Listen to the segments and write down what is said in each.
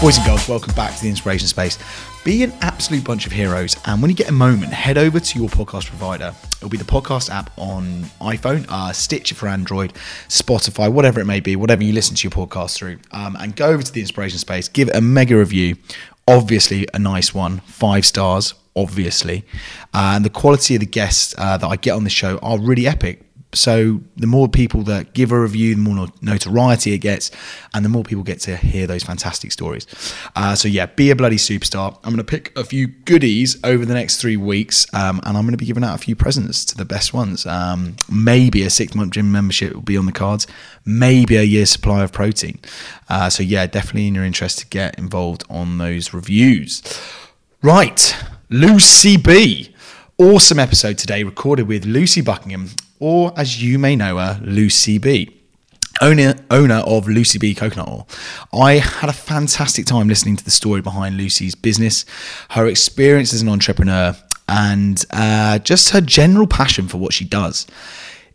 Boys and girls, welcome back to the Inspiration Space. Be an absolute bunch of heroes, and when you get a moment, head over to your podcast provider. It'll be the podcast app on iPhone, uh, Stitcher for Android, Spotify, whatever it may be, whatever you listen to your podcast through, um, and go over to the Inspiration Space, give it a mega review. Obviously, a nice one, five stars, obviously. Uh, and the quality of the guests uh, that I get on the show are really epic so the more people that give a review, the more notoriety it gets, and the more people get to hear those fantastic stories. Uh, so yeah, be a bloody superstar. I'm going to pick a few goodies over the next three weeks, um, and I'm going to be giving out a few presents to the best ones. Um, maybe a six month gym membership will be on the cards. Maybe a year's supply of protein. Uh, so yeah, definitely in your interest to get involved on those reviews. Right, Lucy Bee. Awesome episode today, recorded with Lucy Buckingham or as you may know her, Lucy Bee. Owner, owner of Lucy Bee Coconut Oil. I had a fantastic time listening to the story behind Lucy's business, her experience as an entrepreneur, and uh, just her general passion for what she does.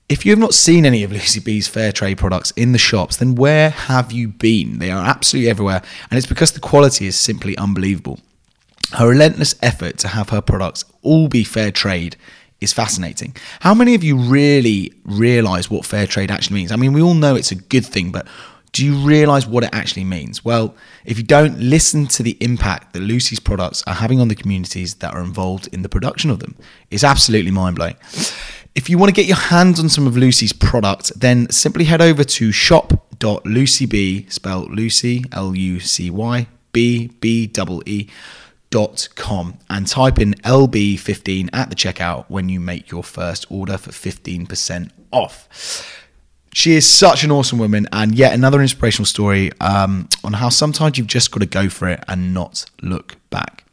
If you have not seen any of Lucy Bee's fair trade products in the shops, then where have you been? They are absolutely everywhere, and it's because the quality is simply unbelievable. Her relentless effort to have her products all be fair trade is fascinating. How many of you really realize what fair trade actually means? I mean, we all know it's a good thing, but do you realize what it actually means? Well, if you don't, listen to the impact that Lucy's products are having on the communities that are involved in the production of them. It's absolutely mind blowing. If you want to get your hands on some of Lucy's product, then simply head over to shop.lucyb, spelled Lucy, L U C Y, B B E E com and type in LB15 at the checkout when you make your first order for 15% off. She is such an awesome woman, and yet another inspirational story um, on how sometimes you've just got to go for it and not look back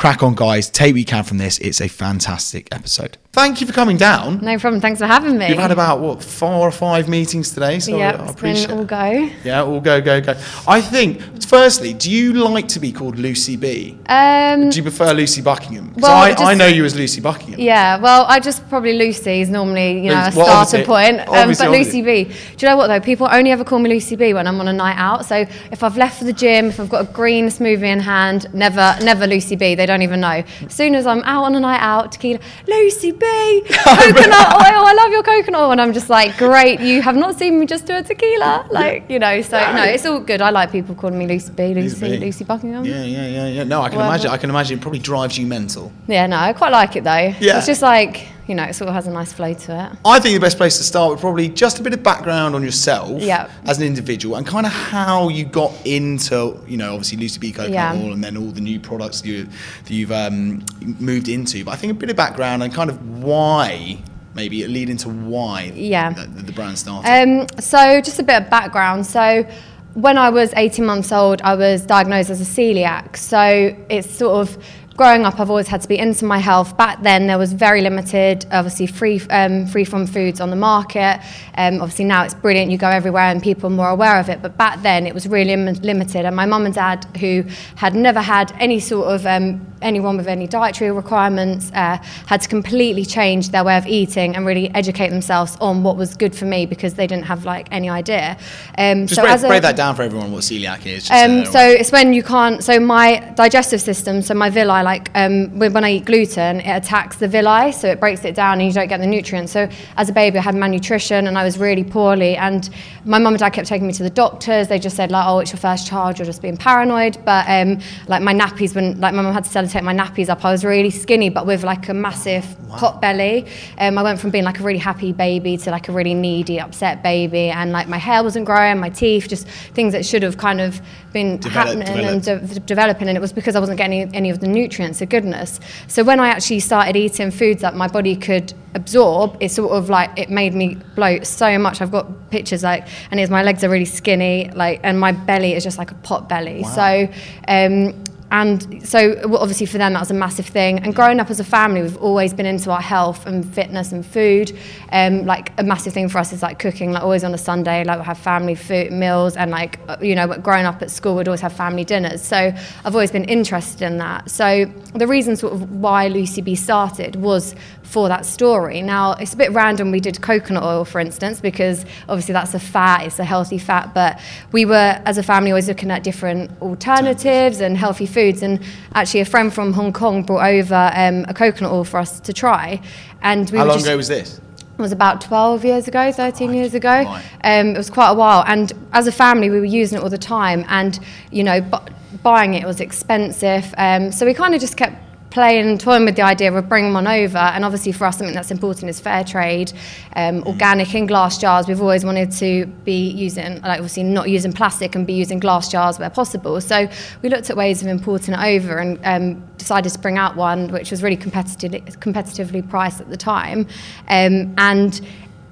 crack on, guys. Take what you can from this. It's a fantastic episode. Thank you for coming down. No problem. Thanks for having me. You've had about what four or five meetings today, so yeah, I appreciate. Been all go. Yeah, all go, go, go. I think, firstly, do you like to be called Lucy Bee? Um, do you prefer Lucy Buckingham? Well, I, just, I, know you as Lucy Buckingham. Yeah, well, I just probably Lucy is normally you know a well, starter point, um, but Lucy Bee. Do you know what though? People only ever call me Lucy Bee when I'm on a night out. So if I've left for the gym, if I've got a green smoothie in hand, never, never Lucy Bee. They don't even know. As soon as I'm out on a night out, tequila, Lucy Bee oh, coconut oil. I love your coconut oil. And I'm just like, great. You have not seen me just do a tequila. Like, you know, so no, it's all good. I like people calling me Lucy Bee, Lucy, Lucy, Lucy Buckingham. Yeah, yeah, yeah, yeah. No, I can Whatever. imagine. I can imagine it probably drives you mental. Yeah, no, I quite like it though. Yeah. It's just like, you know, it sort of has a nice flow to it. I think the best place to start would probably just a bit of background on yourself yeah. as an individual and kind of how you got into, you know, obviously Lucy Bee Coconut yeah. Oil and then all the new products you, that you've um, moved into. But I think a bit of background and kind of why maybe lead into why yeah. the, the brand started. Um, so just a bit of background. So when I was 18 months old, I was diagnosed as a celiac. So it's sort of growing up, I've always had to be into my health. Back then, there was very limited, obviously free um, free from foods on the market. Um, obviously now it's brilliant. You go everywhere and people are more aware of it. But back then, it was really Im- limited. And my mum and dad, who had never had any sort of um, anyone with any dietary requirements, uh, had to completely change their way of eating and really educate themselves on what was good for me because they didn't have like any idea. Um, just so break, break a, that down for everyone. What celiac is. Um, so it's when you can't. So my digestive system, so my villi like um, when I eat gluten, it attacks the villi, so it breaks it down and you don't get the nutrients. So as a baby, I had malnutrition and I was really poorly. And my mum and dad kept taking me to the doctors. They just said like, oh, it's your first child, you're just being paranoid. But um, like my nappies, when like my mum had to sellotape my nappies up, I was really skinny, but with like a massive wow. pot belly. Um, I went from being like a really happy baby to like a really needy, upset baby, and like my hair wasn't growing, my teeth, just things that should have kind of been Develop, happening developed. and de- developing, and it was because I wasn't getting any, any of the nutrients of goodness. So when I actually started eating foods that my body could absorb, it sort of like it made me bloat so much. I've got pictures like, and it's my legs are really skinny, like, and my belly is just like a pot belly. Wow. So. Um, and so well, obviously for them that was a massive thing. And growing up as a family, we've always been into our health and fitness and food. Um, like a massive thing for us is like cooking. Like always on a Sunday, like we'll have family food meals, and like uh, you know, growing up at school, we'd always have family dinners. So I've always been interested in that. So the reason sort of why Lucy Bee started was for that story. Now it's a bit random. We did coconut oil, for instance, because obviously that's a fat, it's a healthy fat. But we were, as a family, always looking at different alternatives and healthy foods. And actually, a friend from Hong Kong brought over um, a coconut oil for us to try. And we How long just- ago was this? it was about 12 years ago, 13 Right, years ago. right. Um, it was quite a while. And as a family, we were using it all the time. And, you know, bu- buying it was expensive. Um, so we kind of just kept playing and toying with the idea of bringing one over. And obviously, for us, something that's important is fair trade, um, organic in glass jars. We've always wanted to be using, like, obviously, not using plastic and be using glass jars where possible. So we looked at ways of importing it over and um, decided to bring out one which was really competitive, competitively priced at the time. Um, and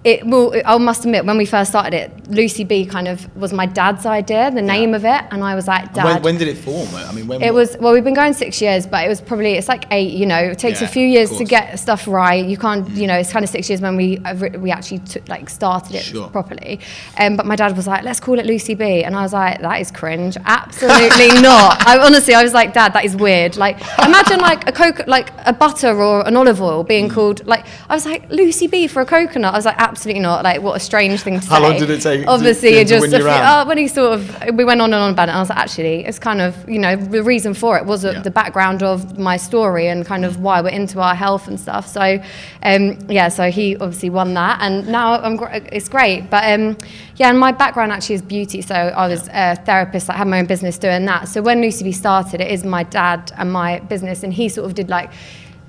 it well, I must admit, when we first started it, Lucy Bee kind of was my dad's idea, the name of it, and I was like, Dad. When, when did it form? I mean, when it was well, we've been going six years, but it was probably it's like eight. You know, it takes Yeah, a few years to. Mm. get stuff right. You can't, you know, it's kind of six years when we uh, we actually took, like started it Sure. properly. Um, but my dad was like, let's call it Lucy Bee, and I was like, that is cringe. Absolutely not. I honestly, I was like, Dad, that is weird. Like, imagine like a coke, like a butter or an olive oil Mm. being called like. I was like Lucy Bee for a coconut. I was like, absolutely not. Like, what a strange thing to say. How long did it take Obviously, to it just win a few, oh, when he sort of we went on and on about it and I was like actually it's kind of you know the reason for it was uh Yeah. the background of my story and kind of why we're into our health and stuff so um, yeah so he obviously won that and now I'm gr- it's great but um, yeah and my background actually is beauty so I was a therapist I had my own business doing that so when Lucy Bee started it is my dad and my business and he sort of did like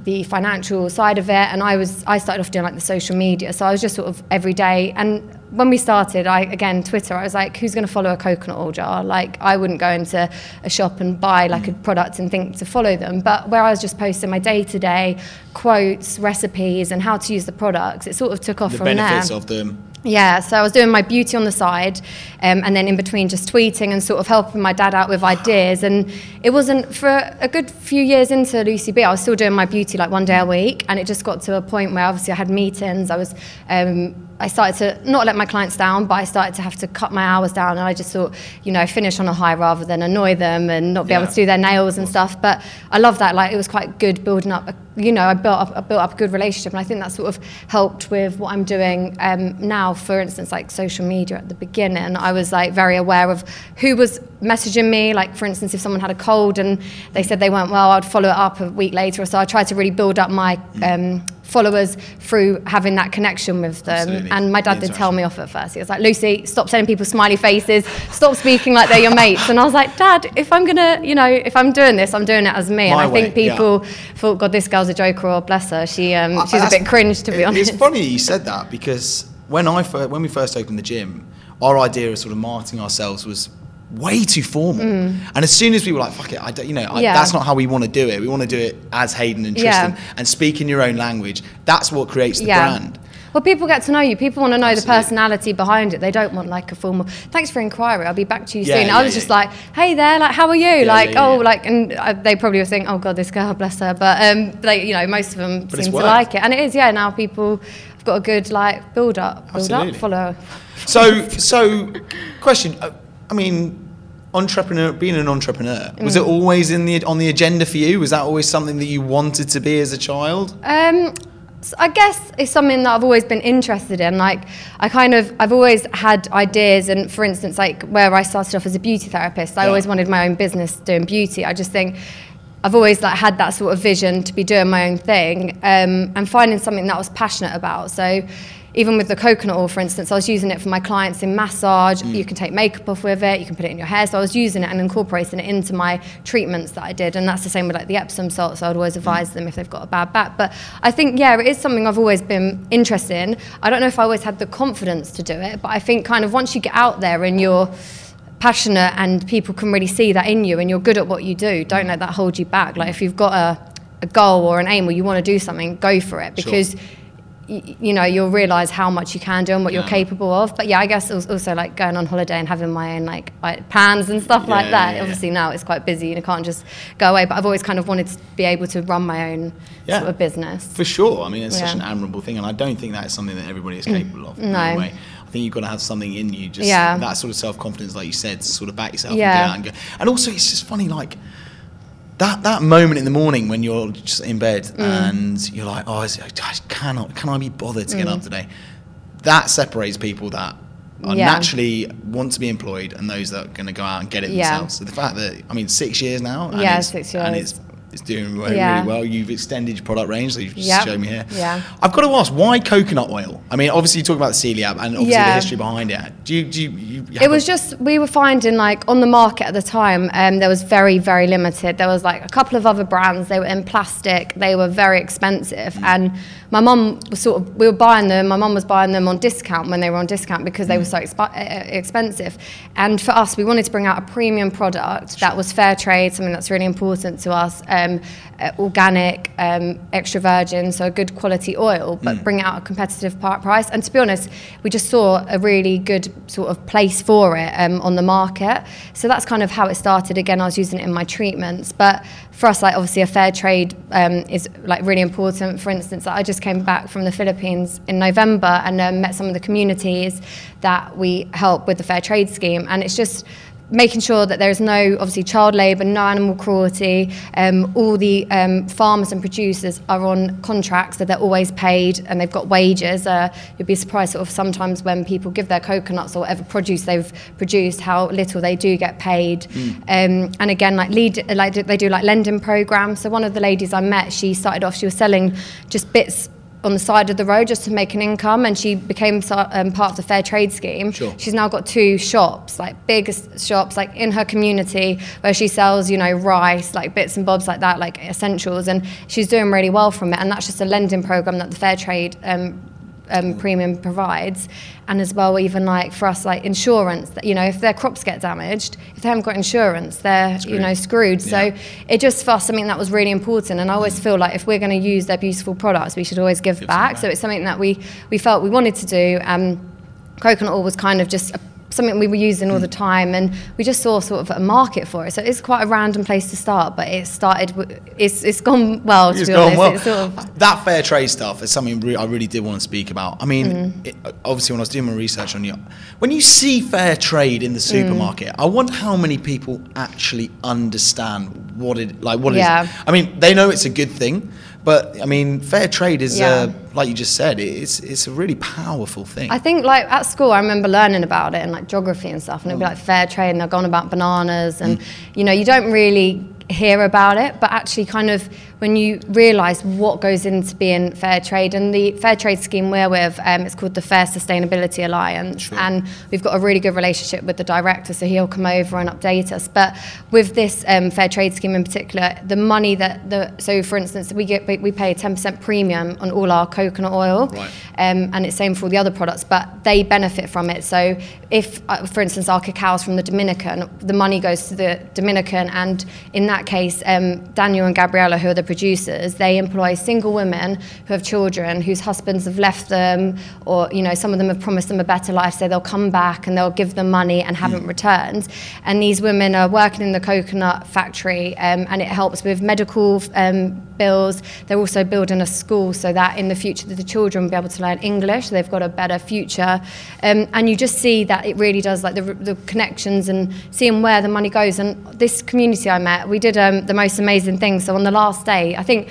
the financial side of it and I was I started off doing like the social media. So I was just sort of every day and when we started I again Twitter I was like who's going to follow a coconut oil jar like I wouldn't go into a shop and buy like a product and think to follow them but where I was just posting my day to day quotes recipes and how to use the products it sort of took off the from benefits there of them. yeah, so I was doing my beauty on the side, um, and then in between just tweeting and sort of helping my dad out with ideas. And it wasn't for a good few years into Lucy Bee. I was still doing my beauty like one day a week, and it just got to a point where obviously I had meetings. I was, um, I started to not let my clients down, but I started to have to cut my hours down, and I just thought, you know, finish on a high rather than annoy them and not be Yeah. able to do their nails and stuff. But I love that. Like it was quite good building up. A, you know, I built up, I built up a good relationship, and I think that sort of helped with what I'm doing um, now. For instance, like social media at the beginning, I was like very aware of who was messaging me. Like for instance, if someone had a cold and they said they weren't well, I'd follow it up a week later or so. I tried to really build up my um, followers through having that connection with them. Absolutely. And my dad did tell me off at first. He was like, Lucy, stop sending people smiley faces. Stop speaking like they're your mates. And I was like, Dad, if I'm gonna, you know, if I'm doing this, I'm doing it as me. My and I think way, yeah. people thought, God, this girl's a joker, or bless her. She, um, I- she's a bit cringe, to be it- honest. It's funny you said that because when I fir- when we first opened the gym, our idea of sort of marketing ourselves was way too formal. And as soon as we were like, fuck it, I don't, you know, I, Mm. Yeah. that's not how we want to do it. We want to do it as Hayden and Yeah. Tristan and speak in your own language. That's what creates the brand. Well, people get to know you. People want to know Absolutely. the personality behind it. They don't want like a formal. Thanks for inquiry. I'll be back to you Yeah, soon. yeah, I was yeah. just like, hey there, like how are you? like yeah, oh, like and uh, they probably would think, oh god, this girl, bless her. But um, they, you know, most of them But seem to like it, and it is. Yeah, now people have got a good like build up, build Absolutely. up, follow. So, so, question. uh, I mean, entrepreneur, being an entrepreneur, was Mm. it always in the on the agenda for you? Was that always something that you wanted to be as a child? Um, s- I guess it's something that I've always been interested in. Like, I kind of, I've always had ideas, and for instance, like where I started off as a beauty therapist, I Yeah. always wanted my own business doing beauty. I just think I've always like had that sort of vision to be doing my own thing, um, and finding something that I was passionate about. So. Even with the coconut oil, for instance, I was using it for my clients in massage. Mm. You can take makeup off with it. You can put it in your hair. So I was using it and incorporating it into my treatments that I did. And that's the same with like the Epsom salts. I would always mm. advise them if they've got a bad back. But I think, yeah, it is something I've always been interested in. I don't know if I always had the confidence to do it, but I think kind of once you get out there and you're passionate and people can really see that in you and you're good at what you do, don't mm. let that hold you back. Like if you've got a, a goal or an aim or you want to do something, go for it because y- you know you'll realize how much you can do and what you're capable of but yeah i guess als- also like going on holiday and having my own like plans and stuff like that yeah, yeah. obviously now it's quite busy and i can't just go away but i've always kind of wanted to be able to run my own Yeah. sort of business For sure. I mean, it's such Yeah. Mm. an admirable thing, and I don't think that is something that everybody is capable of. No. any way. I think you've got to have something in you, just Yeah. that sort of self confidence, like you said, to sort of back yourself and Yeah. get out and go. And also, it's just funny, like that that moment in the morning when you're just in bed Mm. and you're like, oh, I cannot, can I be bothered to get Mm. up today? That separates people that. Are Yeah. naturally want to be employed and those that are going to go out and get it Yeah. themselves. So the fact that I mean, six years now, and Yeah, six and it's it's doing really, Yeah. really well. You've extended your product range, so you've just Yep. shown me here. Yeah. I've got to ask, why coconut oil? I mean, obviously you talk about the celiac and obviously the history behind it. Do you, do you, you it was a- just we were finding like on the market at the time um, there was very very limited there was like a couple of other brands they were in plastic they were very expensive Mm. and my mum was sort of we were buying them my mum was buying them on discount when they were on discount because they were Mm. so expi- uh, expensive. And for us we wanted to bring out a premium product that was fair trade something that's really important to us um, uh, organic um, extra virgin so a good quality oil but bring it out a competitive price. And to be honest we just saw a really good sort of place for it um, on the market. So that's kind of how it started. Again i was using it in my treatments. But for us like obviously a fair trade um, is like really important. For instance i just came back from the philippines in november and um, met some of the communities that we help with the fair trade scheme. And it's just making sure that there's no obviously child labour, no animal cruelty. Um, all the um, farmers and producers are on contracts, so they're always paid and they've got wages. Uh, you'd be surprised sort of sometimes when people give their coconuts or whatever produce they've produced, how little they do get paid. Um, and again, like lead, like they do like lending programs. So one of the ladies I met, she started off, she was selling just bits on the side of the road just to make an income and she became um, part of the fair trade scheme Sure. she's now got two shops like big shops like in her community where she sells you know rice like bits and bobs like that like essentials and she's doing really well from it and that's just a lending program that the fair trade um, um, premium provides and as well even like for us like insurance that you know if their crops get damaged if they haven't got insurance they're you know screwed. So it just for us something that was really important and I always feel like if we're going to use their beautiful products we should always give, Give back. back. so it's something that we we felt we wanted to do. Um, coconut oil was kind of just a, something we were using all the time and we just saw sort of a market for it so it's quite a random place to start but it started it's, it's gone well to It's be gone honest well. It's sort of, that fair trade stuff is something re- I really did want to speak about. I mean, Mm. it, obviously, when I was doing my research on you, when you see fair trade in the supermarket, I wonder how many people actually understand what it like. What it is. Yeah. I mean, they know it's a good thing, but I mean, fair trade is, Yeah. uh, like you just said, it's it's a really powerful thing. I think like at school, I remember learning about it and like geography and stuff, and Mm. it'd be like fair trade, and they're going about bananas, and you know, you don't really hear about it, but actually, kind of when you realise what goes into being fair trade, and the fair trade scheme we're with, um, it's called the Fair Sustainability Alliance, Sure. and we've got a really good relationship with the director, so he'll come over and update us. But with this um, fair trade scheme in particular, the money that the so for instance, we get we pay a ten percent premium on all our coconut oil Right. um, and it's same for all the other products, but they benefit from it. So if, uh, for instance, our cacao is from the Dominican, the money goes to the Dominican, and in that case, um, Daniel and Gabriella, who are the producers, they employ single women who have children whose husbands have left them, or you know, some of them have promised them a better life, so they'll come back and they'll give them money and haven't returned. And these women are working in the coconut factory, um, and it helps with medical um, bills. They're also building a school so that in the future the children will be able to learn English. So they've got a better future. Um, and you just see that it really does like the, the connections and seeing where the money goes. And this community I met, we did um, the most amazing thing. So on the last day, I think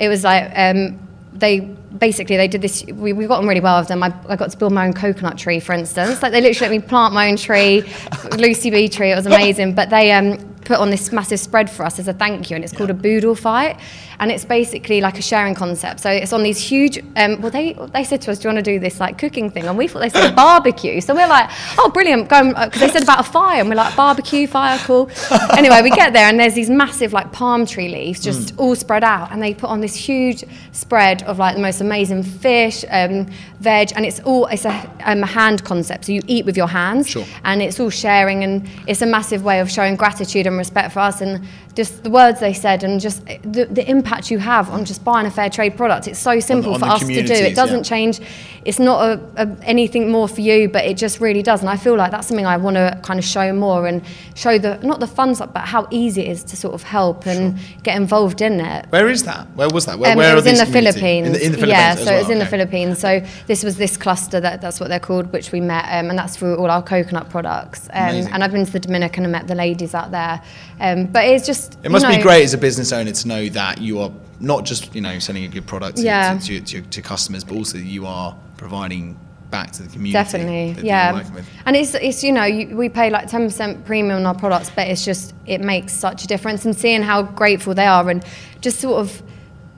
it was like um, they basically they did this we, we got on really well with them. I, I got to build my own coconut tree for instance. Like they literally let me plant my own tree lucy bee tree it was amazing. But they um put on this massive spread for us as a thank you and it's called a boodle fight. And it's basically like a sharing concept. So it's on these huge um well they they said to us do you want to do this like cooking thing? And we thought they said barbecue. So we're like oh brilliant go because they said about a fire and we're like barbecue fire cool. Anyway we get there and there's these massive like palm tree leaves just all spread out and they put on this huge spread of like the most amazing fish um, veg and it's all it's a, um, a hand concept. So you eat with your hands Sure. and it's all sharing and it's a massive way of showing gratitude and respect for us and just the words they said and just the, the impact you have on just buying a fair trade product. It's so simple on for us to do. It doesn't yeah. change. It's not a, a, anything more for you, but it just really does. And I feel like that's something I want to kind of show more and show the not the fun stuff, but how easy it is to sort of help and get involved in it. Where is that? Where was that? Where, Um, where it are was in these the? Philippines. In the, in the Philippines yeah, so well, it was in the. Philippines. So this was this cluster that that's what they're called, which we met, um, and that's through all our coconut products. Um, and I've been to the Dominican and met the ladies out there. Um, but it's just It must you be great as a business owner to know that you are not just you know selling a good product to, Yeah. to, to, to, to customers, but also you are providing back to the community. Definitely, yeah. And it's it's you know you, we pay like ten percent premium on our products, but it's just it makes such a difference. And seeing how grateful they are, and just sort of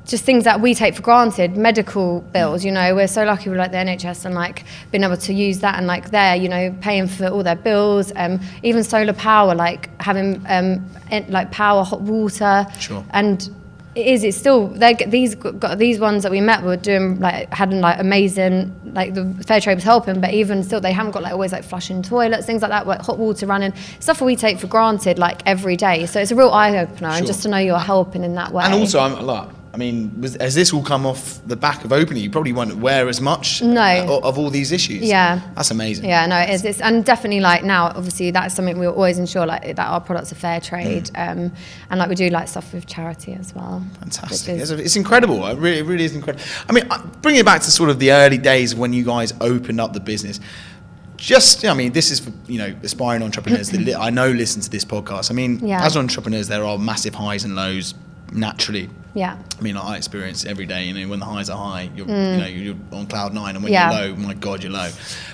just things that we take for granted, medical bills. You know, we're so lucky with like the NHS and like being able to use that and like they're you know paying for all their bills. Um, even solar power, like having um, like power, hot water, Sure. and it is. It's still these got these ones that we met were doing like had like amazing like the fair trade was helping, but even still they haven't got like always like flushing toilets, things like that, like hot water running, stuff that we take for granted like every day. So it's a real eye opener, and just to know you're helping in that way. And also, I'm like, I mean, was, has this all come off the back of opening? You probably weren't aware as much No. uh, of all these issues. Yeah. That's amazing. Yeah, no, it is. It's, and definitely, like now, obviously, that's something we always ensure, like that our products are fair trade, um, and like we do like stuff with charity as well. Fantastic. is- it's incredible. It really, it really is incredible. I mean, bringing it back to sort of the early days of when you guys opened up the business. Just, I mean, this is for you know aspiring entrepreneurs that li- I know listen to this podcast. I mean, Yeah. as entrepreneurs, there are massive highs and lows naturally. Yeah. I mean, I experience every day. You know, when the highs are high, you're you know you're on cloud nine, and when Mm. Yeah. you're low, my God, you're low.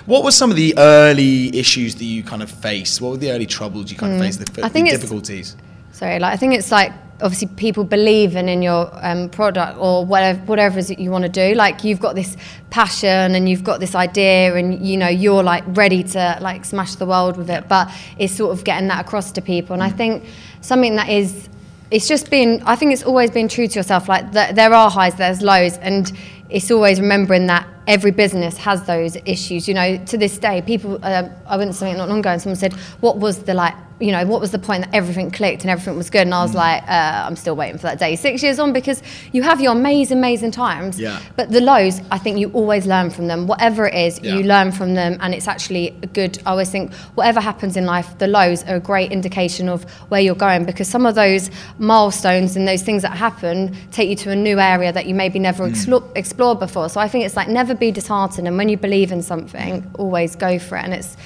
What were some of the early issues that you kind of faced? What were the early troubles you kind of faced? The, Mm. I think the difficulties. Sorry, like I think it's like obviously people believing in your um, product or whatever whatever it is that you want to do. Like you've got this passion and you've got this idea, and you know you're like ready to like smash the world with it. But it's sort of getting that across to people, and I think something that is. It's just been. I think it's always been true to yourself. Like th- there are highs, there's lows, and it's always remembering that every business has those issues. You know, to this day, people. Um, I went to something not long ago, and someone said, "What was the like?" You know, what was the point that everything clicked and everything was good? And I Mm. was like, uh, I'm still waiting for that day. Six years on, because you have your amazing, amazing times. Yeah. But the lows, I think you always learn from them. Whatever it is, Yeah. you learn from them, and it's actually a good. I always think whatever happens in life, the lows are a great indication of where you're going because some of those milestones and those things that happen take you to a new area that you maybe never Mm. explo- explored before. So I think it's like never be disheartened, and when you believe in something, always go for it. And it's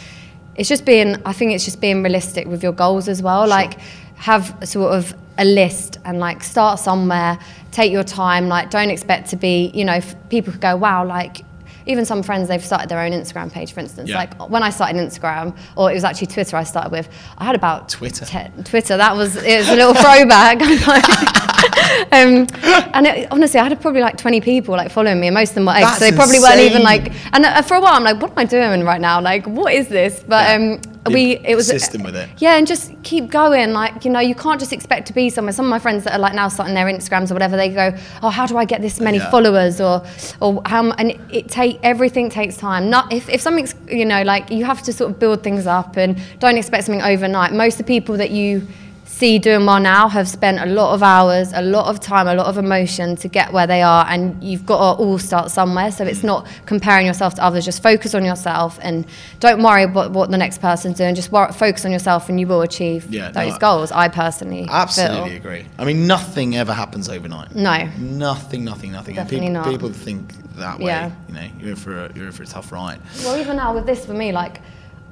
it's just being. I think it's just being realistic with your goals as well. Like have sort of a list and like start somewhere take your time like don't expect to be you know f- people could go wow like even some friends they've started their own instagram page for instance Yeah. like when i started instagram or it was actually twitter i started with i had about Twitter? 10, twitter that was it was a little throwback um, and it, honestly i had probably like 20 people like following me and most of them were eggs so they probably weren't even like and uh, for a while i'm like what am i doing right now like what is this but Yeah. um we it was Persistent with it. yeah, and just keep going. Like, you know, you can't just expect to be somewhere. Some of my friends that are like now starting their Instagrams or whatever, they go, "Oh, how do I get this many Yeah. followers?" Or, or how? And it, it take everything takes time. Not if if something's you know like you have to sort of build things up and don't expect something overnight. Most of the people that you see doing well now have spent a lot of hours, a lot of time, a lot of emotion to get where they are, and you've got to all start somewhere. So it's not comparing yourself to others. Just focus on yourself and don't worry about what the next person's doing. Just wor- focus on yourself, and you will achieve Yeah, those I- goals. I personally Absolutely feel. agree. I mean, nothing ever happens overnight. No. Nothing, nothing, nothing. And Definitely people, not. people think that way. Yeah. You know, you're in for a, you're in for a tough ride. Well, even now with this for me, like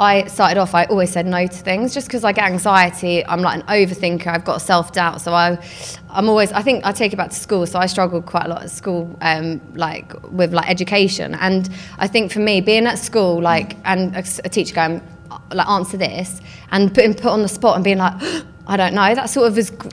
I started off, I always said no to things just because I get anxiety. I'm like an overthinker. I've got self doubt, so I, I'm always. I think I take it back to school, so I struggled quite a lot at school, um, like with like education. And I think for me, being at school, like, and a, a teacher going, like, answer this, and putting put on the spot and being like, I don't know. That sort of g-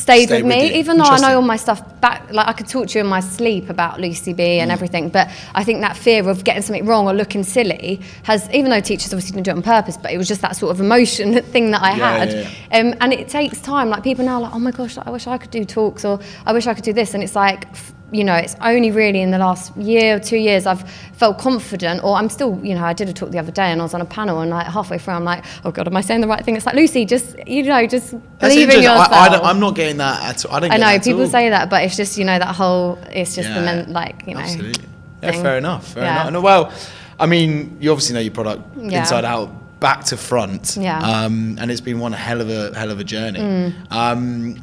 stayed, with with me, you. even though I know all my stuff back, like I could talk to you in my sleep about Lucy Bee and everything, but I think that fear of getting something wrong or looking silly has, even though teachers obviously didn't do it on purpose, but it was just that sort of emotion thing that I Yeah, had. yeah, Um, and it takes time. Like people now, are like, oh my gosh, I wish I could do talks, or I wish I could do this. And it's like, f- you know, it's only really in the last year or two years I've felt confident, or I'm still, you know, I did a talk the other day and I was on a panel, and like halfway through, I'm like, oh god, am I saying the right thing? It's like Lucy, just you know, just That's believe in yourself. I, I don't, I'm not getting that at all. I don't I know people say that, but it's just you know that whole. It's just the men, like you know. Absolutely. Yeah, thing. fair enough. Fair Yeah. enough. No, well, I mean, you obviously know your product Yeah. inside out, back to front. Yeah. Mm. Um, and it's been one hell of a hell of a journey. Um,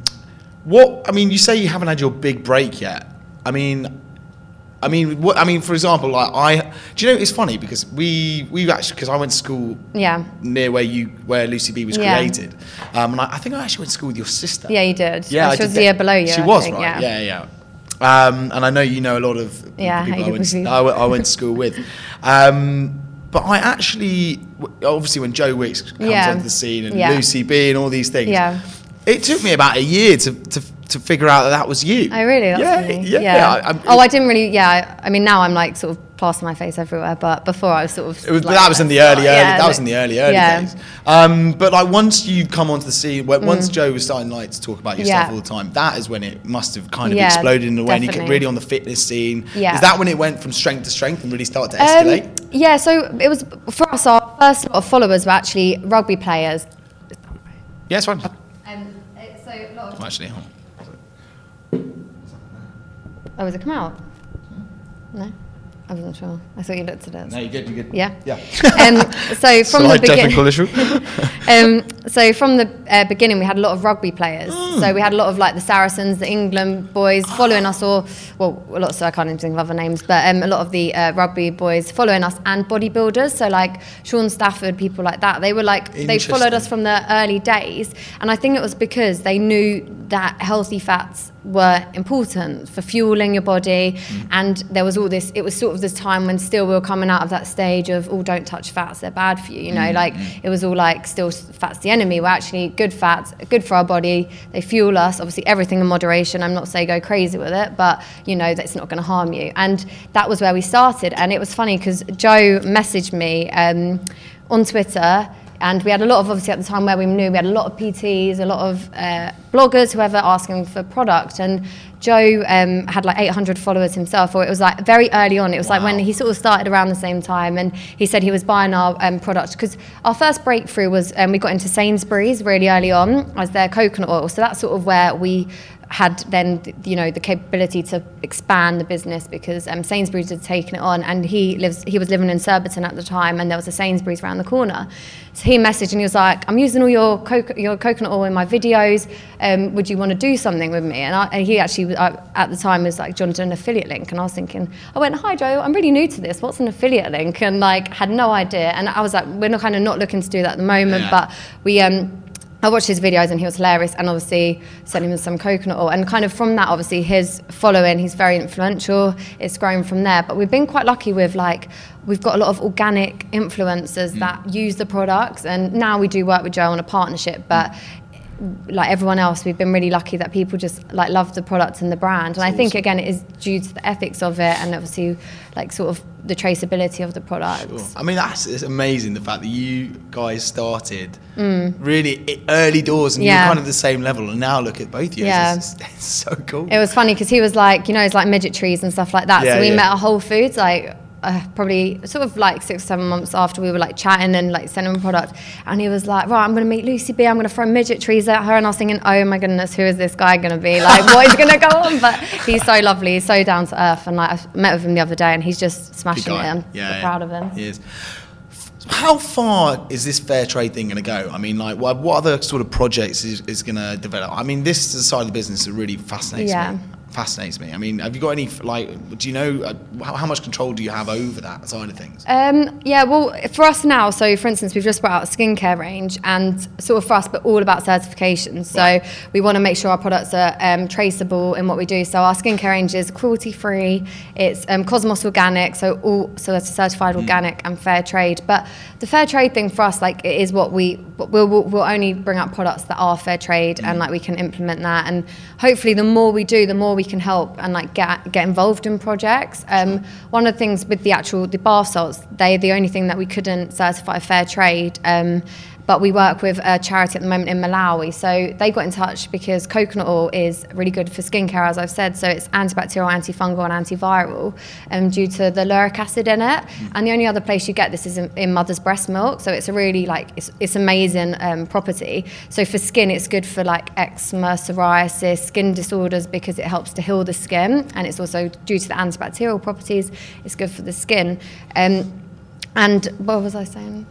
what I mean, you say you haven't had your big break yet. I mean. I mean, what I mean, for example, like I, do you know it's funny because we we actually because I went to school Yeah. near where you where Lucy Bee was Yeah. created, um, and I, I think I actually went to school with your sister. Yeah, you did. Yeah, I she was the year below you. She I was think, right. Yeah. Yeah, yeah. Um, and I know you know a lot of Yeah, people I went, I, I went to school with. Um, but I actually, obviously, when Joe Wicks comes Yeah. onto the scene and. Lucy Bee and all these things, Yeah. it took me about a year to, to, to figure out that that was you. Oh really? Yeah, funny. yeah. I, oh, I didn't really. Yeah, I mean now I'm like sort of plaster my face everywhere, but before I was sort of. It was, like, that was in the early, early. yeah, that was in the early, early yeah. days. Um, but like once you come onto the scene, when, once Joe was starting like to talk about your stuff Mm. All the time, that is when it must have kind of Yeah, exploded in a way. And you get definitely. really on the fitness scene. Yeah. Is that when it went from strength to strength and really started to Um, escalate? yeah, so it was for us. Our first lot of followers were actually rugby players. yeah, it's fine. Um, so a lot of. Actually, hold on. Oh, has it come out? No, I wasn't sure. I thought you looked at it. no, you're good. You're good. Yeah. Yeah. Um, so from Slight the beginning. technical issue. um, so from the uh, beginning, we had a lot of rugby players. Hmm. So we had a lot of like the Saracens, the England boys following us, or well, a lot. So I can't even think of other names, but um, a lot of the uh, rugby boys following us and bodybuilders. So like Sean Stafford, people like that. They were like they followed us from the early days, and I think it was because they knew that healthy fats were important for fueling your body. Mm. and there was all this it was sort of this time when still we were coming out of that stage of oh don't touch fats they're bad for you you know Mm, like it was all like still fats the enemy we're actually good fats good for our body. They fuel us obviously everything in moderation i'm not saying go crazy with it but you know that's not going to harm you. And that was where we started. And it was funny because joe messaged me um, on twitter and we had a lot of, obviously, at the time where we knew, we had a lot of PTs, a lot of uh, bloggers, whoever asking for product. And Joe um, had like 800 followers himself, or it was like very early on. It was like when he sort of started around the same time. And he said he was buying our um, product because our first breakthrough was um, we got into Sainsbury's really early on as their coconut oil. So that's sort of where we had then you know the capability to expand the business because um, Sainsbury's had taken it on and he lives he was living in Surbiton at the time and there was a Sainsbury's around the corner. So he messaged and he was like I'm using all your coco- your coconut oil in my videos. Um, would you want to do something with me? And, I, and he actually uh, at the time was like John did an affiliate link? And I was thinking I went hi Joe I'm really new to this. What's an affiliate link? And like had no idea. And I was like we're not kind of not looking to do that at the moment Yeah. but we um I watched his videos and he was hilarious and obviously sent him some coconut oil. And kind of from that obviously his following he's very influential. It's grown from there. But we've been quite lucky with like we've got a lot of organic influencers Mm. that use the products. And now we do work with Joe on a partnership but like everyone else we've been really lucky that people just like love the product and the brand and I think awesome. again it is due to the ethics of it and obviously like sort of the traceability of the products I mean, that's it's amazing the fact that you guys started really early doors and Mm. Yeah. you're kind of the same level. And now look at both of you. Yeah. It's, it's so cool. It was funny because he was like, you know, it's like midget trees and stuff like that. Yeah, so we yeah. met at Whole Foods like uh, probably sort of like six, seven months after we were like chatting and like sending him product. And he was like, right, I'm going to meet Lucy Bee. I'm going to throw midget trees at her. And I was thinking, oh my goodness, who is this guy going to be? Like, what is going to go on? But he's so lovely. He's so down to earth. And like, I met with him the other day and he's just smashing it. I'm Yeah, yeah. proud of him. He is. How far is this fair trade thing going to go? I mean, like, what, what other sort of projects is, is going to develop? I mean, this is the side of the business that really fascinates Yeah. me. Fascinates me. I mean, have you got any like? Do you know uh, how, how much control do you have over that side of things? Um, yeah, well, for us now, so for instance, we've just brought out a skincare range, and sort of for us, but all about certifications. So we want to make sure our products are um, traceable in what we do. So our skincare range is cruelty free. It's um, Cosmos organic, so all so it's certified organic and fair trade. But the fair trade thing for us, like, it is what we we'll, we'll, we'll only bring out products that are fair trade, and like we can implement that. And hopefully, the more we do, the more we can help and like get get involved in projects. Um, one of the things with the actual the bath salts, they're the only thing that we couldn't certify fair trade. Um, but we work with a charity at the moment in Malawi. So they got in touch because coconut oil is really good for skincare, as I've said. So it's antibacterial, antifungal, and antiviral um, due to the lauric acid in it. And the only other place you get this is in, in mother's breast milk. So it's a really like, it's, it's amazing um, property. So for skin, it's good for like eczema, psoriasis, skin disorders because it helps to heal the skin. And it's also due to the antibacterial properties, it's good for the skin. Um, and what was I saying?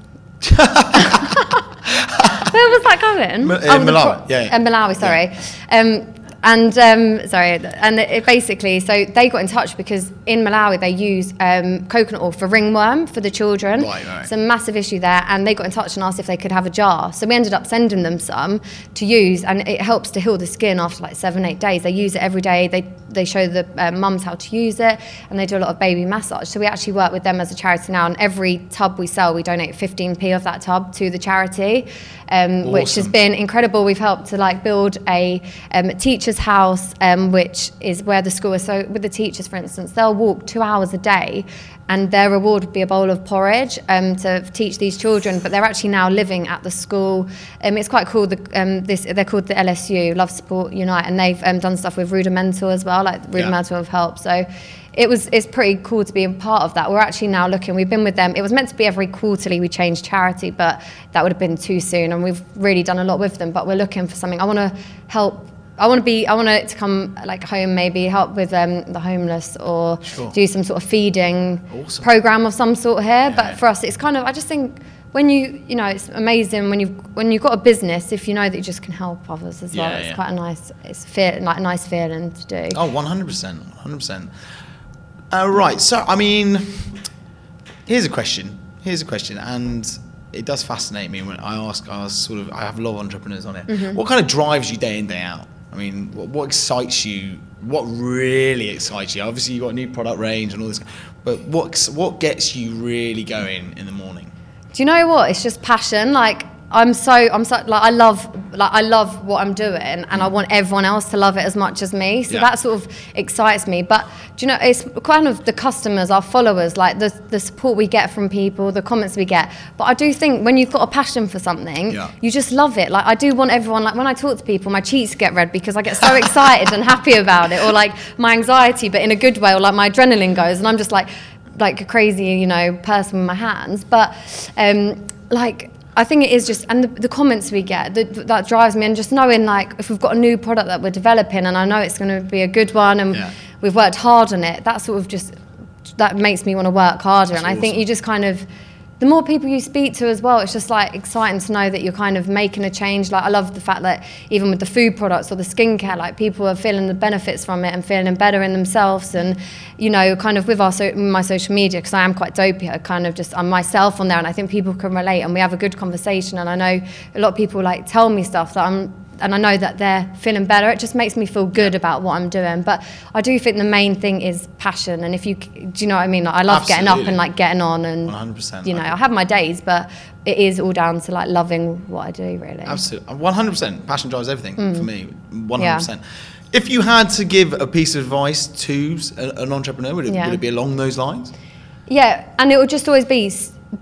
Where was that going? Uh, the Malawi, pro- yeah, yeah. uh, Malawi, sorry. Um, and um, sorry, and it basically, so they got in touch because in Malawi they use um, coconut oil for ringworm for the children. Right, right. It's a massive issue there, and they got in touch and asked if they could have a jar. So we ended up sending them some to use, and it helps to heal the skin after like seven, eight days. They use it every day. They they show the uh, mums how to use it, and they do a lot of baby massage. So we actually work with them as a charity now, and every tub we sell, we donate 15p of that tub to the charity, um, which has been incredible. We've helped to like build a um, teacher's house, um, which is where the school is. So with the teachers, for instance, they'll walk two hours a day, and their reward would be a bowl of porridge um, to teach these children. But they're actually now living at the school. Um, it's quite cool. The, um, this they're called the LSU Love Support Unite, and they've um, done stuff with rudimental as well, like rudimental of help. So it was it's pretty cool to be a part of that. We're actually now looking. We've been with them. It was meant to be every quarterly we changed charity, but that would have been too soon. And we've really done a lot with them. But we're looking for something. I want to help. I want to be. I want to come like home, maybe help with um, the homeless or Sure. do some sort of feeding Awesome. program of some sort here. Yeah. But for us, it's kind of. I just think when you you know it's amazing when you when you've got a business if you know that you just can help others as well. It's yeah. quite a nice. It's feel like a nice feeling to do. Oh, 100%. 100%. Uh, right. So, I mean, here's a question. Here's a question. And it does fascinate me when I ask, I ask sort of, I have a lot of entrepreneurs on it. Mm-hmm. What kind of drives you day in, day out? I mean, what, what excites you? What really excites you? Obviously, you've got a new product range and all this, but what, what gets you really going in the morning? Do you know what? It's just passion. Like I'm so I'm so like I love like I love what I'm doing, and I want everyone else to love it as much as me. So Yeah. that sort of excites me. But do you know? It's kind of the customers, our followers, like the the support we get from people, the comments we get. But I do think when you've got a passion for something, Yeah. you just love it. Like I do want everyone. Like when I talk to people, my cheeks get red because I get so excited and happy about it, or like my anxiety, but in a good way, or like my adrenaline goes, and I'm just like like a crazy, you know, person with my hands. But um, like I think it is just, and the, the comments we get that, that drives me, and just knowing like if we've got a new product that we're developing, and I know it's going to be a good one, and Yeah. we've worked hard on it. That sort of just that makes me want to work harder, and I think you just kind of. The more people you speak to as well, it's just like exciting to know that you're kind of making a change. Like I love the fact that even with the food products or the skincare, like people are feeling the benefits from it and feeling better in themselves. And you know, kind of with our so, my social media, because I am quite dopey, I kind of just I'm myself on there, and I think people can relate, and we have a good conversation. And I know a lot of people like tell me stuff that I'm and I know that they're feeling better. It just makes me feel good about what I'm doing. But I do think the main thing is passion. And if you, do you know what I mean? Like, I love getting up and like getting on and 100%. You know, I- I have my days, but it is all down to like loving what I do, really. Absolutely, one hundred percent. Passion drives everything for me. One Mm. Yeah. hundred percent. If you had to give a piece of advice to an entrepreneur, would it, Yeah. would it be along those lines? Yeah, and it would just always be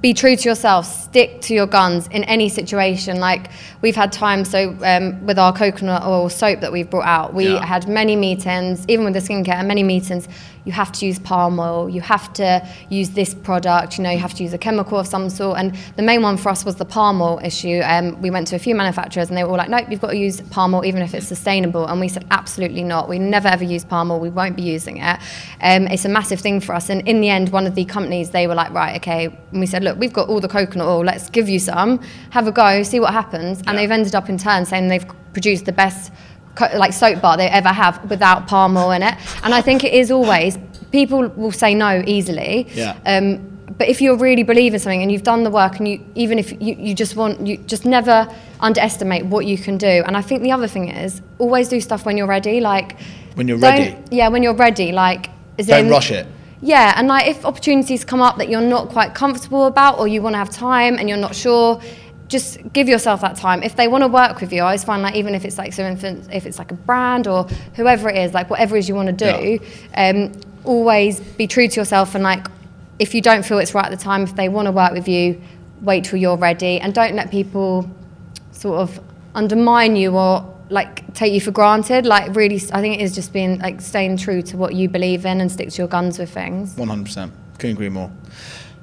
be true to yourself. Stick to your guns in any situation. Like we've had times, so um, with our coconut oil soap that we've brought out, we Yeah. had many meetings, even with the skincare, many meetings. You have to use palm oil. You have to use this product. You know, you have to use a chemical of some sort. And the main one for us was the palm oil issue. Um, we went to a few manufacturers, and they were all like, "Nope, you've got to use palm oil, even if it's sustainable." And we said, "Absolutely not. We never ever use palm oil. We won't be using it." Um, it's a massive thing for us. And in the end, one of the companies they were like, "Right, okay." And we said, "Look, we've got all the coconut oil. Let's give you some. Have a go. See what happens." And Yeah. they've ended up in turn saying they've produced the best like soap bar they ever have without palm oil in it. And I think it is always people will say no easily. Yeah. Um, but if you really believe in something and you've done the work and you even if you, you just want you just never underestimate what you can do. And I think the other thing is always do stuff when you're ready. Like When you're ready. Yeah, when you're ready. Like Don't in- rush it. yeah, and like if opportunities come up that you're not quite comfortable about or you want to have time and you're not sure, just give yourself that time. If they want to work with you, I always find like even if it's like so infant, if it's like a brand or whoever it is, like whatever it is you want to do, um, always be true to yourself and like if you don't feel it's right at the time, if they want to work with you, wait till you're ready and don't let people sort of undermine you or like take you for granted. Like really, I think it is just being like staying true to what you believe in and stick to your guns with things. One hundred percent. Couldn't agree more.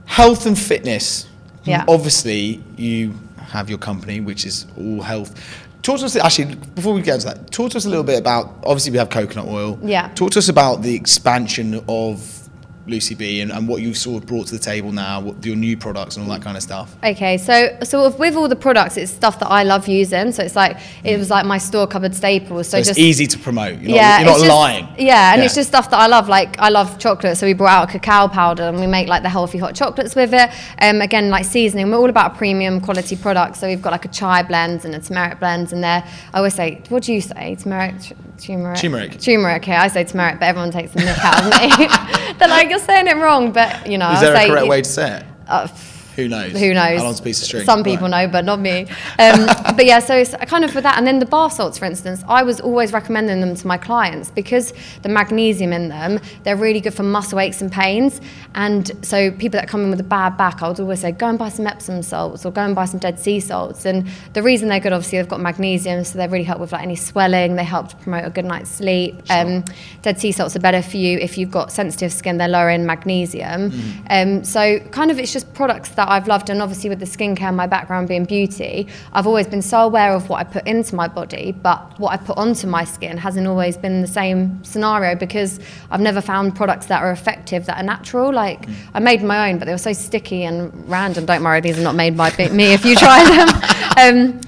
Health and fitness. Yeah. Obviously, you have your company, which is all health. Talk to us actually before we get into that. Talk to us a little bit about. Obviously, we have coconut oil. Yeah. Talk to us about the expansion of Lucy Bee and, and what you've sort of brought to the table now, what, your new products and all that kind of stuff. Okay, so sort of with all the products, it's stuff that I love using. So it's like it was like my store cupboard staples. So, So it's just easy to promote. You're yeah, not, you're not just- lying. Yeah, and it's just stuff that I love. Like I love chocolate, so we brought out a cacao powder and we make like the healthy hot chocolates with it. Um, again, like seasoning, we're all about premium quality products. So we've got like a chai blend and a turmeric blend in there. I always say, what do you say? Turmeric, turmeric, Turmeric. turmeric. Okay, I say turmeric, but everyone takes the nick out of me. They're like, you're saying it wrong, but you know, Is there a say, correct way to say it? Uh, Who knows? who knows? How long's a piece of string? Some people Right. know, but not me. Um, but yeah, so it's kind of for that. And then the bath salts, for instance, I was always recommending them to my clients because the magnesium in them, they're really good for muscle aches and pains. And so people that come in with a bad back, I would always say, go and buy some Epsom salts or go and buy some Dead Sea salts. And the reason they're good, obviously, they've got magnesium, so they really help with like any swelling. They help to promote a good night's sleep. Um, Dead Sea salts are better for you if you've got sensitive skin. They're lower in magnesium. Um, so kind of it's just products that I've loved, and obviously with the skincare, my background being beauty, I've always been so aware of what I put into my body, but what I put onto my skin hasn't always been the same scenario because I've never found products that are effective that are natural. Like I made my own, but they were so sticky and random. Don't worry, these are not made by me if you try them. um,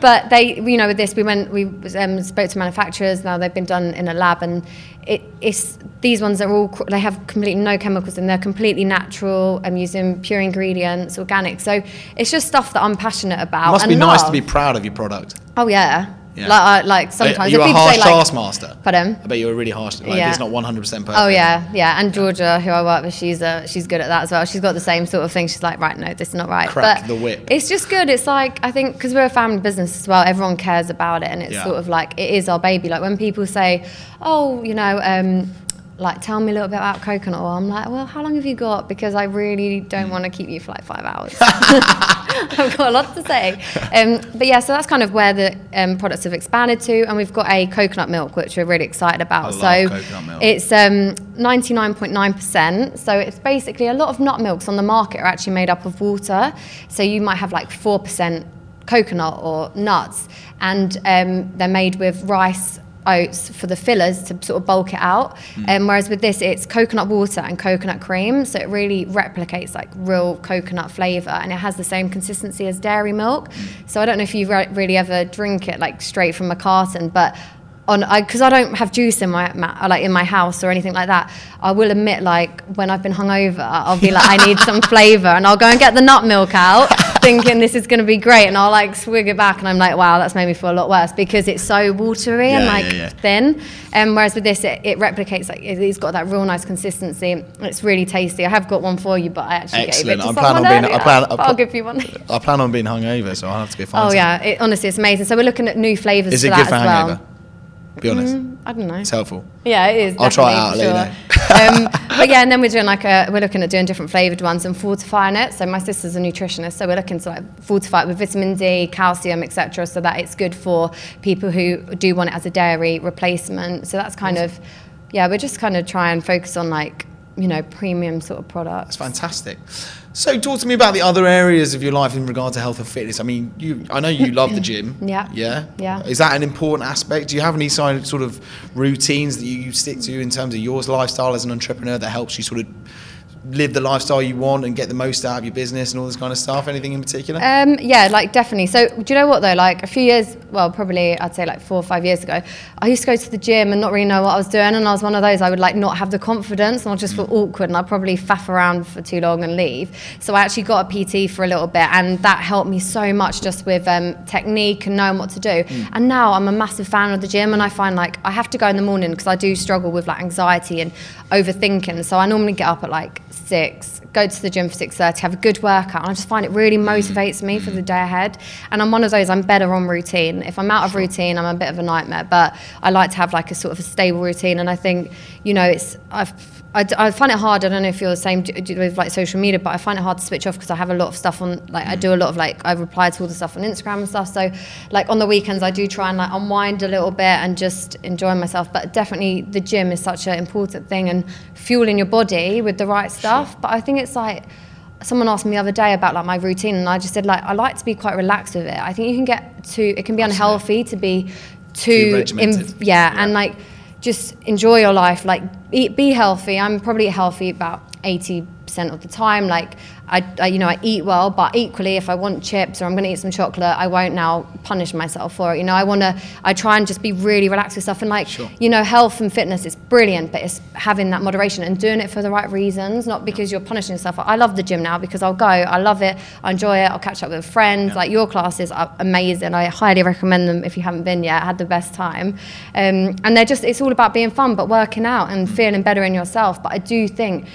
but they, you know, with this, we went, we um, spoke to manufacturers. Now they've been done in a lab, and it, it's these ones are all they have completely no chemicals and they're completely natural. I'm using pure ingredients, organic. So it's just stuff that I'm passionate about. It must be nice to be proud of your product. Oh yeah. Yeah. Like, I like sometimes you if a harsh say like, taskmaster? Pardon? I bet you're really harsh. Like, Yeah. It's not 100% perfect. Oh yeah, yeah. And Georgia, who I work with, she's uh, she's good at that as well. She's got the same sort of thing. She's like, right, no, this is not right. Crack but the whip. It's just good. It's like I think because we're a family business as well, everyone cares about it, and it's Yeah. sort of like it is our baby. Like when people say, oh, you know. Um, like tell me a little bit about coconut oil. I'm like, well, how long have you got? Because I really don't want to keep you for like five hours. I've got a lot to say. Um, but yeah, so that's kind of where the um, products have expanded to, and we've got a coconut milk, which we're really excited about. So it's um, 99.9%. So it's basically a lot of nut milks on the market are actually made up of water. So you might have like 4% coconut or nuts, and um, they're made with rice. Oats for the fillers to sort of bulk it out, um, whereas with this it's coconut water and coconut cream, so it really replicates like real coconut flavour, and it has the same consistency as dairy milk. So I don't know if you re- really ever drink it like straight from a carton, but on I because I, don't have juice in my like in my house or anything like that. I will admit, like when I've been hungover, I'll be like, I need some flavour, and I'll go and get the nut milk out, thinking this is going to be great, and I'll like swig it back, and I'm like, wow, that's made me feel a lot worse because it's so watery and like yeah, yeah. thin. And whereas with this, it, it replicates like it- it's got that real nice consistency. It's really tasty. I have got one for you, but I actually Excellent. gave it I to plan on being- I plan- I pl- I'll give you one. I plan on being hungover, so I'll have to go find Oh some. yeah, it, honestly, it's amazing. So we're looking at new flavours Is for it that good for as well. Be honest. I don't know. It's helpful. Yeah, it is. I'll try it out, definitely, let for sure. um, but yeah, and then we're doing like a, we're looking at doing different flavored ones and fortifying it. So my sister's a nutritionist, so we're looking to like fortify it with vitamin D, calcium, etc., so that it's good for people who do want it as a dairy replacement. So that's kind of, yeah, we're just kind of try and focus on like you know premium sort of products. That's fantastic. So, talk to me about the other areas of your life in regard to health and fitness. I mean, you, I know you love the gym. Yeah. Yeah. Yeah. Is that an important aspect? Do you have any sort of routines that you stick to in terms of your lifestyle as an entrepreneur that helps you sort of live the lifestyle you want and get the most out of your business and all this kind of stuff? Anything in particular? Um, yeah, like definitely. So, do you know what though? Like a few years, well, probably I'd say like four or five years ago, I used to go to the gym and not really know what I was doing, and I was one of those I would like not have the confidence, and I'd just feel awkward, and I'd probably faff around for too long and leave. So I actually got a PT for a little bit, and that helped me so much just with um, technique and knowing what to do. And now I'm a massive fan of the gym, and I find like I have to go in the morning because I do struggle with like anxiety and overthinking. So I normally get up at like six, go to the gym for six thirty, have a good workout, and I just find it really mm. motivates me for the day ahead. And I'm one of those I'm better on routine. If I'm out of routine, I'm a bit of a nightmare. But I like to have like a sort of a stable routine, and I think you know it's I've I, d- I find it hard. I don't know if you're the same d- d- with like social media, but I find it hard to switch off because I have a lot of stuff on. Like I do a lot of like I reply to all the stuff on Instagram and stuff. So like on the weekends, I do try and like unwind a little bit and just enjoy myself. But definitely the gym is such an important thing and fueling your body with the right stuff. But I think it's like someone asked me the other day about like my routine and I just said like I like to be quite relaxed with it. I think you can get too it can be unhealthy to be too, regimented. yeah, Yeah. and like just enjoy your life like eat, be healthy. I'm probably healthy about 80% of the time. Like I, I you know i eat well but equally if i want chips or i'm going to eat some chocolate i won't now punish myself for it. You know i want to i try and just be really relaxed with stuff and like Sure. you know health and fitness is brilliant but it's having that moderation and doing it for the right reasons not because you're punishing yourself. I love the gym now because i'll go i love it i enjoy it i'll catch up with friends. Like your classes are amazing. I highly recommend them if you haven't been yet. I had the best time. Um, and they're just it's all about being fun but working out and feeling better in yourself. But i do think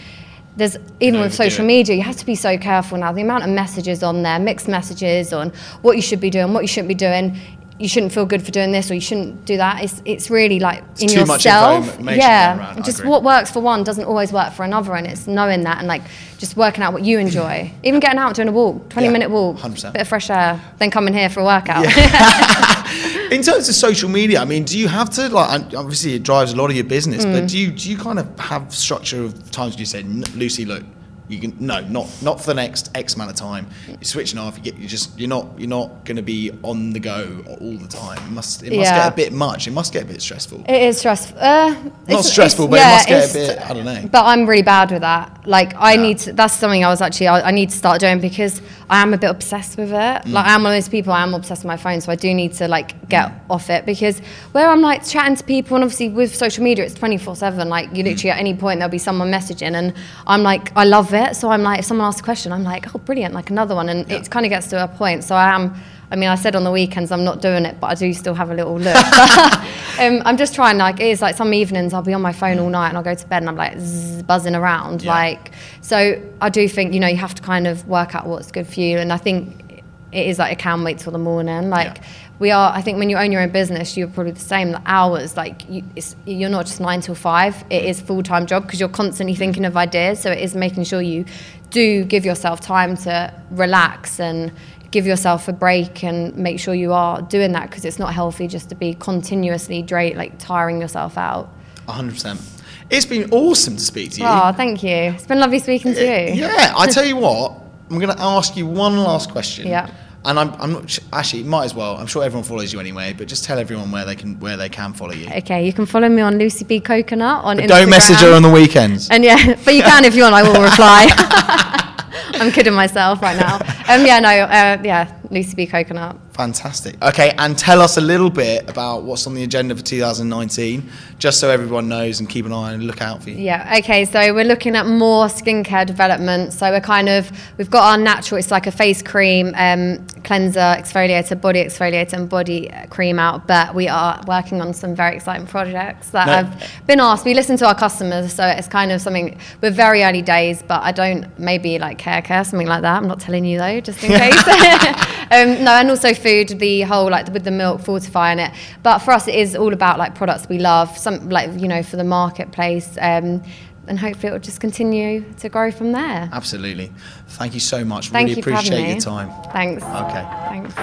there's even with social media, you have to be so careful now. The amount of messages on there, mixed messages on what you should be doing, what you shouldn't be doing. You shouldn't feel good for doing this, or you shouldn't do that. It's it's really like in too much yourself. yeah, around, just what works for one doesn't always work for another, and it's knowing that and like just working out what you enjoy. Even getting out doing a walk, twenty Yeah, minute walk, 100%. bit of fresh air, then coming here for a workout. In terms of social media, I mean, do you have to like? Obviously, it drives a lot of your business, Mm. but do you do you kind of have structure of times when you say, Lucy, look, you can no, not not for the next X amount of time. You're switching off. You get you just you're not you're not going to be on the go all the time. It must it must Yeah. get a bit much. It must get a bit stressful. It is stressful. Uh, not stressful, but it must get a bit. I don't know. But I'm really bad with that. Like I Yeah. need to, that's something I was actually I, I need to start doing because I am a bit obsessed with it. Mm. Like I am one of those people. I am obsessed with my phone, so I do need to like get off it because where I'm like chatting to people, and obviously with social media, it's 24 seven. Like you literally Mm. at any point there'll be someone messaging, and I'm like I love it. So I'm like if someone asks a question, I'm like oh brilliant, like another one, and it kind of gets to a point. So I am. I mean, I said on the weekends I'm not doing it, but I do still have a little look. um, I'm just trying. Like, it is like some evenings I'll be on my phone all night and I'll go to bed and I'm like zzz, buzzing around. Yeah. Like, so I do think you know you have to kind of work out what's good for you, and I think it is like I can wait till the morning. Like, Yeah. we are. I think when you own your own business, you're probably the same. The hours, like, you, it's, you're not just nine till five. It is full time job because you're constantly thinking of ideas. So it is making sure you do give yourself time to relax and give yourself a break and make sure you are doing that because it's not healthy just to be continuously dra- like tiring yourself out. 100%. It's been awesome to speak to you. Oh, thank you. It's been lovely speaking to eh, you. Yeah, I tell you what, I'm going to ask you one last question. Yeah. And I'm, I'm not actually might as well. I'm sure everyone follows you anyway, but just tell everyone where they can where they can follow you. Okay, you can follow me on Lucy Bee Coconut on But Instagram. don't message her on the weekends. And yeah, but you can if you want. I will reply. I'm kidding myself right now. Um, yeah, no, uh, yeah, Lucy Bee Coconut. Fantastic. Okay, and tell us a little bit about what's on the agenda for 2019, just so everyone knows and keep an eye and look out for you. Yeah, okay, so we're looking at more skincare development. So we're kind of, we've got our natural, it's like a face cream, um, cleanser, exfoliator, body exfoliator, and body cream out. But we are working on some very exciting projects that No. have been asked. We listen to our customers, so it's kind of something, we're very early days, but I don't, maybe like hair care, something like that. I'm not telling you though, just in case. um, no, and also food, the whole like with the milk fortifying it. But for us, it is all about like products we love, some like you know for the marketplace. Um, and hopefully it will just continue to grow from there. Absolutely. Thank you so much. Thank really you appreciate your time. Thanks. Okay. Thanks.